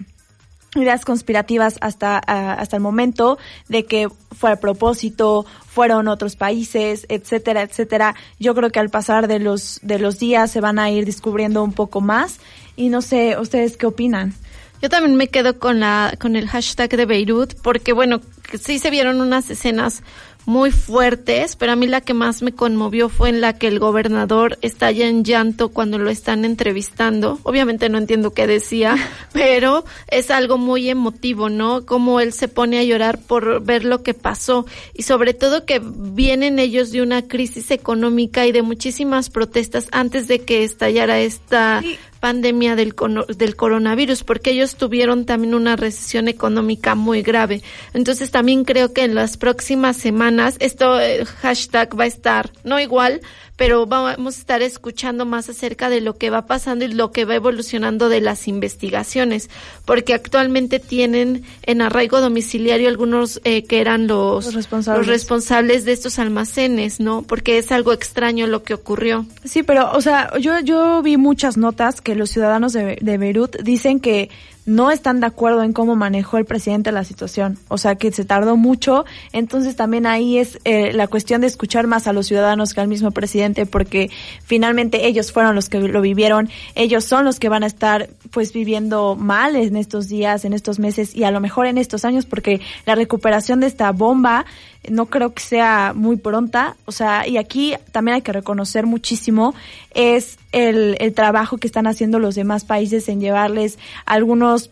ideas conspirativas hasta, ah, hasta el momento de que fue a propósito, fueron otros países, etcétera, etcétera. Yo creo que al pasar de los, de los días se van a ir descubriendo un poco más y no sé, ¿ustedes qué opinan? Yo también me quedo con la con el hashtag de Beirut porque bueno, sí se vieron unas escenas muy fuertes, pero a mí la que más me conmovió fue en la que el gobernador estalla en llanto cuando lo están entrevistando. Obviamente no entiendo qué decía, pero es algo muy emotivo, ¿no? Como él se pone a llorar por ver lo que pasó y sobre todo que vienen ellos de una crisis económica y de muchísimas protestas antes de que estallara esta pandemia del, del coronavirus, porque ellos tuvieron también una recesión económica muy grave. Entonces también creo que en las próximas semanas esto eh, hashtag va a estar no igual, pero vamos a estar escuchando más acerca de lo que va pasando y lo que va evolucionando de las investigaciones, porque actualmente tienen en arraigo domiciliario algunos eh, que eran los, Los responsables. los responsables de estos almacenes, ¿no? Porque es algo extraño lo que ocurrió. Sí, pero, o sea, yo, yo vi muchas notas que los ciudadanos de, de Beirut dicen que no están de acuerdo en cómo manejó el presidente la situación. O sea, que se tardó mucho. Entonces también ahí es eh, la cuestión de escuchar más a los ciudadanos que al mismo presidente, porque finalmente ellos fueron los que lo vivieron. Ellos son los que van a estar, pues, viviendo mal en estos días, en estos meses y a lo mejor en estos años, porque la recuperación de esta bomba no creo que sea muy pronta, o sea, y aquí también hay que reconocer muchísimo es el, el trabajo que están haciendo los demás países en llevarles algunos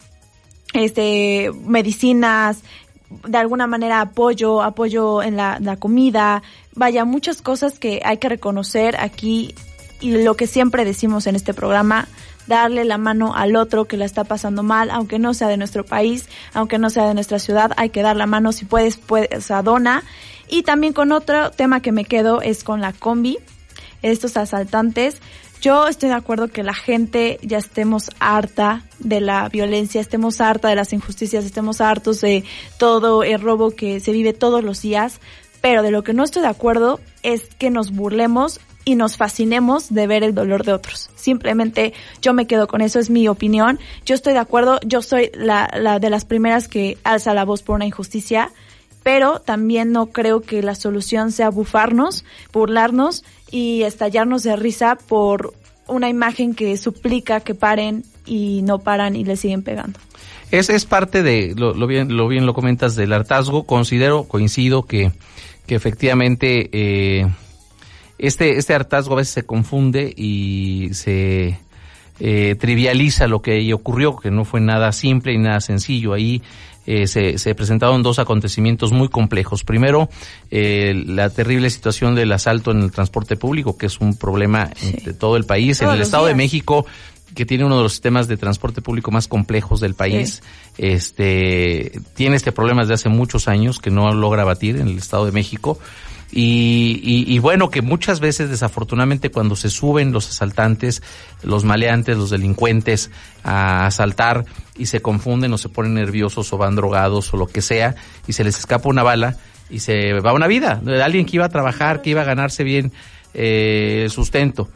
este medicinas, de alguna manera apoyo, apoyo en la, la comida, vaya, muchas cosas que hay que reconocer aquí y lo que siempre decimos en este programa, darle la mano al otro que la está pasando mal, aunque no sea de nuestro país, aunque no sea de nuestra ciudad, hay que dar la mano si puedes, puedes, sea, dona. Y también con otro tema que me quedo es con la combi, estos asaltantes. Yo estoy de acuerdo que la gente ya estemos harta de la violencia, estemos harta de las injusticias, estemos hartos de todo el robo que se vive todos los días, pero de lo que no estoy de acuerdo es que nos burlemos y nos fascinemos de ver el dolor de otros. Simplemente yo me quedo con eso, es mi opinión. Yo estoy de acuerdo, yo soy la, la de las primeras que alza la voz por una injusticia, pero también no creo que la solución sea bufarnos, burlarnos y estallarnos de risa por una imagen que suplica que paren y no paran y le siguen pegando. Es, es parte de, lo, bien, lo bien lo comentas, del hartazgo. Considero, coincido que, que efectivamente eh, este, este hartazgo a veces se confunde y se eh, trivializa lo que ahí ocurrió, que no fue nada simple y nada sencillo. Ahí eh, se, se, presentaron dos acontecimientos muy complejos. Primero, eh, la terrible situación del asalto en el transporte público, que es un problema sí. de todo el país. Todos en el Estado días. de México, que tiene uno de los sistemas de transporte público más complejos del país, sí. este, tiene este problema desde hace muchos años que no logra batir en el Estado de México. Y, y, y, bueno, que muchas veces desafortunadamente cuando se suben los asaltantes, los maleantes, los delincuentes a asaltar y se confunden o se ponen nerviosos o van drogados o lo que sea y se les escapa una bala y se va una vida de alguien que iba a trabajar, que iba a ganarse bien eh, sustento.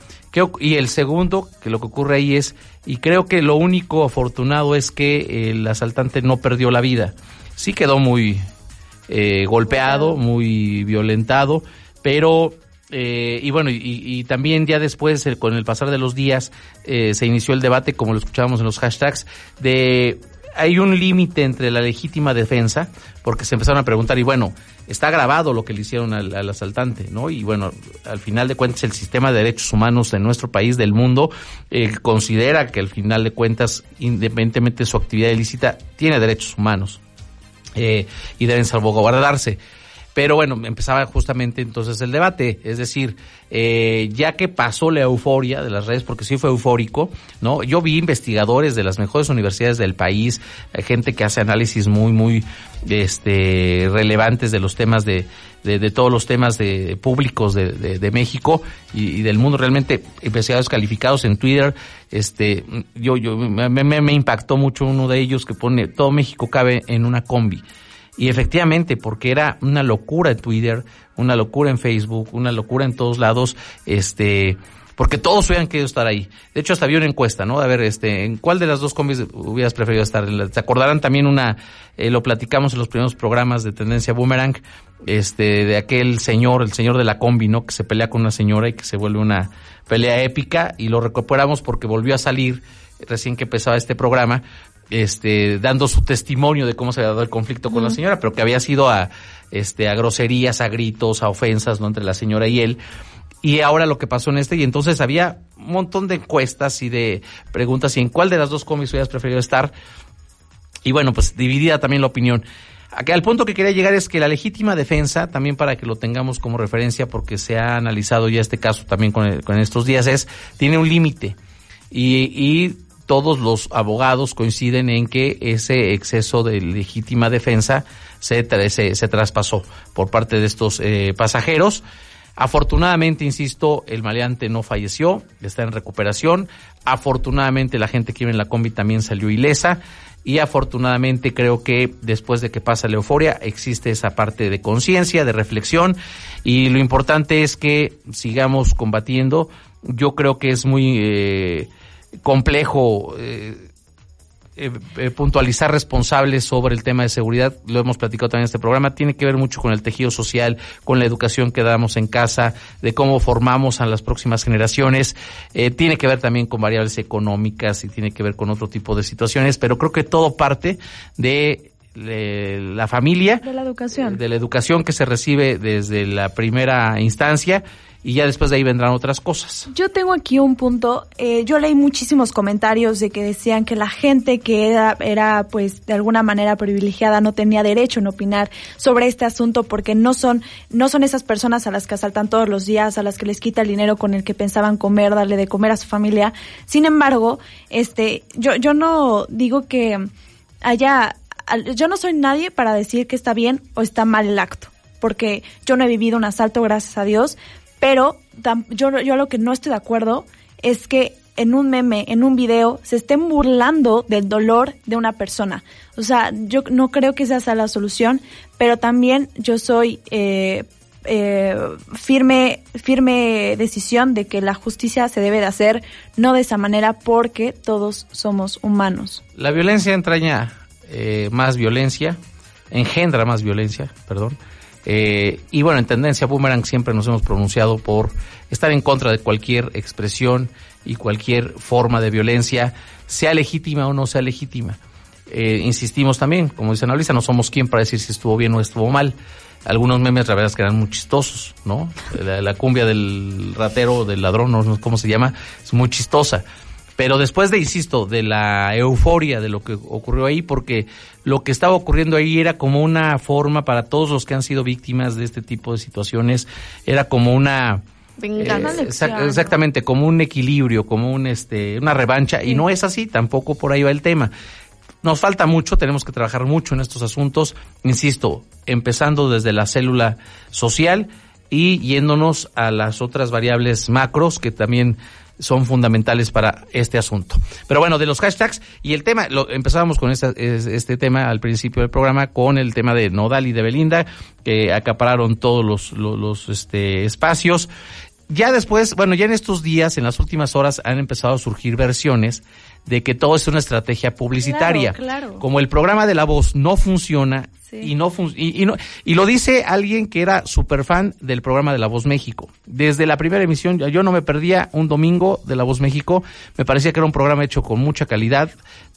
Y el segundo, que lo que ocurre ahí es, y creo que lo único afortunado es que el asaltante no perdió la vida. Sí quedó muy, eh, golpeado, muy violentado, pero eh, y bueno, y, también ya después, el, con el pasar de los días, eh, se inició el debate, como lo escuchábamos en los hashtags, de hay un límite entre la legítima defensa, porque se empezaron a preguntar, y bueno, está grabado lo que le hicieron al, al, asaltante, ¿no? Y bueno, al final de cuentas, el sistema de derechos humanos en nuestro país, del mundo, eh, considera que al final de cuentas, independientemente de su actividad ilícita, tiene derechos humanos. Eh, y deben salvaguardarse. Pero bueno, empezaba justamente entonces el debate, es decir, eh, ya que pasó la euforia de las redes, porque sí fue eufórico, ¿no? Yo vi investigadores de las mejores universidades del país, gente que hace análisis muy, muy, este, relevantes de los temas de, de, de todos los temas de públicos de, de, de México y, del mundo, realmente investigadores calificados en Twitter, este, yo, yo, me, me impactó mucho uno de ellos que pone, todo México cabe en una combi. Y efectivamente, porque era una locura en Twitter, una locura en Facebook, una locura en todos lados, este, porque todos hubieran querido estar ahí. De hecho, hasta había una encuesta, ¿no? A ver, este, ¿en cuál de las dos combis hubieras preferido estar? Se acordarán también una, eh, lo platicamos en los primeros programas de Tendencia Boomerang, este, de aquel señor, el señor de la combi, ¿no? Que se pelea con una señora y que se vuelve una pelea épica y lo recuperamos porque volvió a salir recién que empezaba este programa, este, dando su testimonio de cómo se había dado el conflicto con uh -huh. la señora, pero que había sido a, este, a groserías, a gritos, a ofensas, ¿no? Entre la señora y él. Y ahora lo que pasó en este, y entonces había un montón de encuestas y de preguntas, y en cuál de las dos cómics hubieras preferido estar. Y bueno, pues dividida también la opinión. Al punto que quería llegar es que la legítima defensa, también para que lo tengamos como referencia, porque se ha analizado ya este caso también con, el, con estos días, es, tiene un límite. Y, y todos los abogados coinciden en que ese exceso de legítima defensa se, se, traspasó por parte de estos eh, pasajeros. Afortunadamente, insisto, el maleante no falleció, está en recuperación. Afortunadamente, la gente que iba en la combi también salió ilesa. Y afortunadamente creo que después de que pasa la euforia existe esa parte de conciencia, de reflexión. Y lo importante es que sigamos combatiendo. Yo creo que es muy... Eh, complejo eh, eh, eh, puntualizar responsables sobre el tema de seguridad, lo hemos platicado también en este programa, tiene que ver mucho con el tejido social, con la educación que damos en casa, de cómo formamos a las próximas generaciones, eh, tiene que ver también con variables económicas y tiene que ver con otro tipo de situaciones, pero creo que todo parte de la familia, de la educación, de la educación que se recibe desde la primera instancia y ya después de ahí vendrán otras cosas. Yo tengo aquí un punto, eh, yo leí muchísimos comentarios de que decían que la gente que era, era pues de alguna manera privilegiada no tenía derecho en opinar sobre este asunto porque no son, no son esas personas a las que asaltan todos los días, a las que les quita el dinero con el que pensaban comer, darle de comer a su familia. Sin embargo, este, yo, yo no digo que haya yo no soy nadie para decir que está bien o está mal el acto, porque yo no he vivido un asalto, gracias a Dios, pero yo, yo lo que no estoy de acuerdo es que en un meme, en un video, se estén burlando del dolor de una persona. O sea, yo no creo que esa sea la solución, pero también yo soy eh, eh, firme, firme decisión de que la justicia se debe de hacer no de esa manera porque todos somos humanos. La violencia entraña eh, más violencia, engendra más violencia, perdón. Eh, y bueno, en tendencia Boomerang siempre nos hemos pronunciado por estar en contra de cualquier expresión y cualquier forma de violencia, sea legítima o no sea legítima. Eh, insistimos también, como dice Ana Luisa, no somos quien para decir si estuvo bien o estuvo mal. Algunos memes, la verdad es que eran muy chistosos, ¿no? La, la cumbia del ratero, del ladrón, no sé cómo se llama, es muy chistosa. Pero después de, insisto, de la euforia de lo que ocurrió ahí, porque lo que estaba ocurriendo ahí era como una forma para todos los que han sido víctimas de este tipo de situaciones, era como una... Eh, exact- exactamente, como un equilibrio, como un este, una revancha, y no es así, tampoco por ahí va el tema. Nos falta mucho, tenemos que trabajar mucho en estos asuntos, insisto, empezando desde la célula social y yéndonos a las otras variables macros que también son fundamentales para este asunto. Pero bueno, de los hashtags y el tema, lo, empezábamos con esta- es- este tema al principio del programa con el tema de Nodal y de Belinda, que acapararon todos los, los, los, este, espacios. Ya después, bueno, ya en estos días, en las últimas horas, han empezado a surgir versiones de que todo es una estrategia publicitaria. Claro, claro. Como el programa de la voz no funciona y no fun- y, y no y lo dice alguien que era súper fan del programa de La Voz México. Desde la primera emisión, yo- no me perdía un domingo de La Voz México. Me parecía que era un programa hecho con mucha calidad.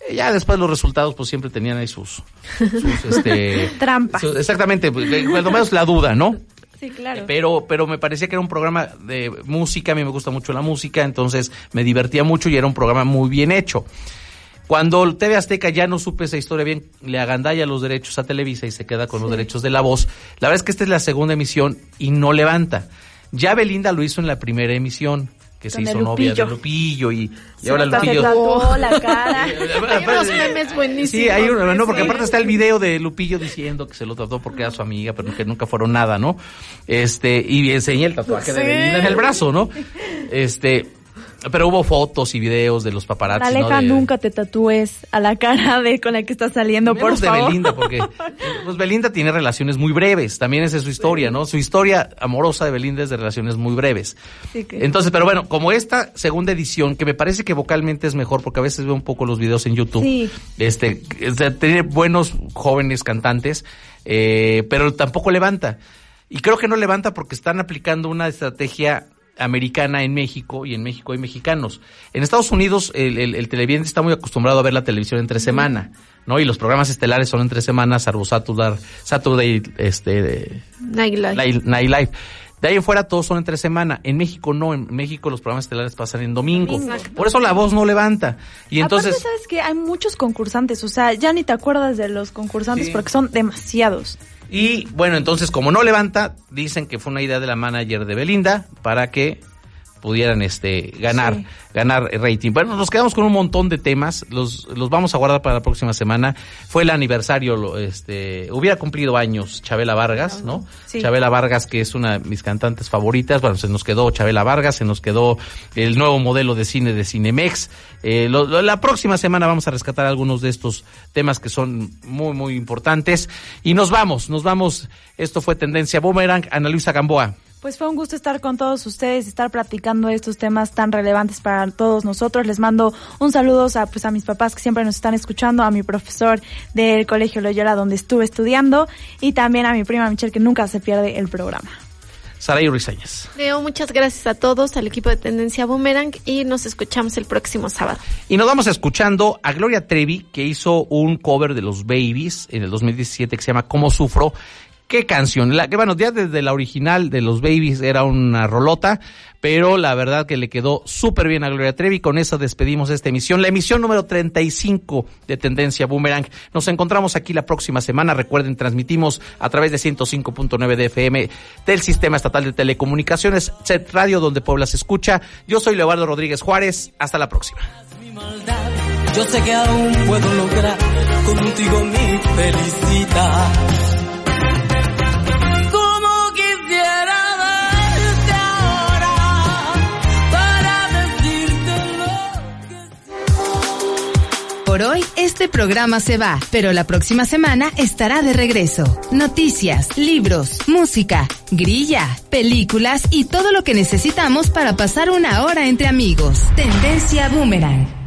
Eh, Ya después los resultados, pues siempre tenían ahí sus, sus este, Trampa. su- exactamente, pues, eh, cuando menos la duda, ¿no? Sí, claro. Pero, pero me parecía que era un programa de música, a mí me gusta mucho la música, entonces me divertía mucho y era un programa muy bien hecho. Cuando el TV Azteca ya no supe esa historia bien, le agandalla los derechos a Televisa y se queda con los derechos de la voz. La verdad es que esta es la segunda emisión y no levanta. Ya Belinda lo hizo en la primera emisión, que se hizo el novia de Lupillo. Lupillo y, y ahora Lupillo. tatuó la cara. Hay unos memes buenísimos. Sí, hay uno, no, porque Sí. aparte está el video de Lupillo diciendo que se lo trató porque era su amiga, pero que nunca fueron nada, ¿no? Este, y enseñé el tatuaje de. Belinda en el brazo, ¿no? Este, pero hubo fotos y videos de los paparazzi, ¿no? Aleja, De- nunca te tatúes a la cara de con la que estás saliendo, por de. Belinda, porque pues Belinda tiene relaciones muy breves, también esa es su historia, ¿no? Su historia amorosa de Belinda es de relaciones muy breves. Sí, que- Entonces, pero bueno, como esta segunda edición, que me parece que vocalmente es mejor, porque a veces veo un poco los videos en YouTube, Sí. este, sea, tiene buenos jóvenes cantantes, eh, pero tampoco levanta. Y creo que no levanta porque están aplicando una estrategia americana en México y en México hay mexicanos. En Estados Unidos el, el, el televidente está muy acostumbrado a ver la televisión entre semana, ¿no? Y los programas estelares son entre semanas, salvo Saturday, Saturday este, de- Night Live. Night, Night Live. De ahí en fuera todos son entre semana. En México no, en México los programas estelares pasan en domingo. Exacto. Por eso la voz no levanta. Y entonces... Aparte, sabes que hay muchos concursantes, o sea, ya ni te acuerdas de los concursantes Sí. porque son demasiados. Y bueno, entonces como no levanta, dicen que fue una idea de la manager de Belinda para que pudieran este ganar Sí. ganar rating. Bueno, nos quedamos con un montón de temas, los los vamos a guardar para la próxima semana. Fue el aniversario este hubiera cumplido años Chabela Vargas, ¿no? Sí. Chabela Vargas que es una de mis cantantes favoritas. Bueno, se nos quedó Chabela Vargas, se nos quedó el nuevo modelo de cine de Cinemex. Eh, lo- lo- la próxima semana vamos a rescatar algunos de estos temas que son muy muy importantes y nos vamos, nos vamos. Esto fue Tendencia Boomerang, Ana Luisa Gamboa. Pues fue un gusto estar con todos ustedes, estar platicando estos temas tan relevantes para todos nosotros. Les mando un saludo a, pues, a mis papás que siempre nos están escuchando, a mi profesor del Colegio Loyola donde estuve estudiando y también a mi prima Michelle que nunca se pierde el programa. Saray Rizañas. Leo, muchas gracias a todos, al equipo de Tendencia Boomerang y nos escuchamos el próximo sábado. Y nos vamos escuchando a Gloria Trevi, que hizo un cover de los Babies en el 2017 que se llama ¿Cómo sufro? ¿Qué canción? La, que bueno, ya desde la original de los Babies era una rolota, pero la verdad que le quedó súper bien a Gloria Trevi. Con eso despedimos esta emisión, la emisión número 35 de Tendencia Boomerang. Nos encontramos aquí la próxima semana. Recuerden, transmitimos a través de 105.9 de FM del Sistema Estatal de Telecomunicaciones, Set Radio, donde Puebla se escucha. Yo soy Leobardo Rodríguez Juárez. Hasta la próxima. Yo sé que aún puedo lograr contigo mi felicidad. Por hoy, este programa se va, pero la próxima semana estará de regreso. Noticias, libros, música, grilla, películas y todo lo que necesitamos para pasar una hora entre amigos. Tendencia Boomerang.